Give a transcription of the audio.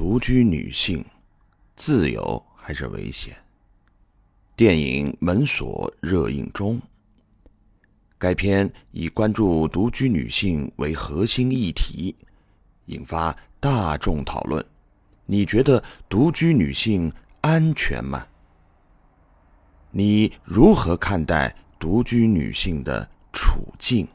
独居女性自由还是危险？电影门锁热映中。该片以关注独居女性为核心议题引发大众讨论。你觉得独居女性安全吗？你如何看待独居女性的处境？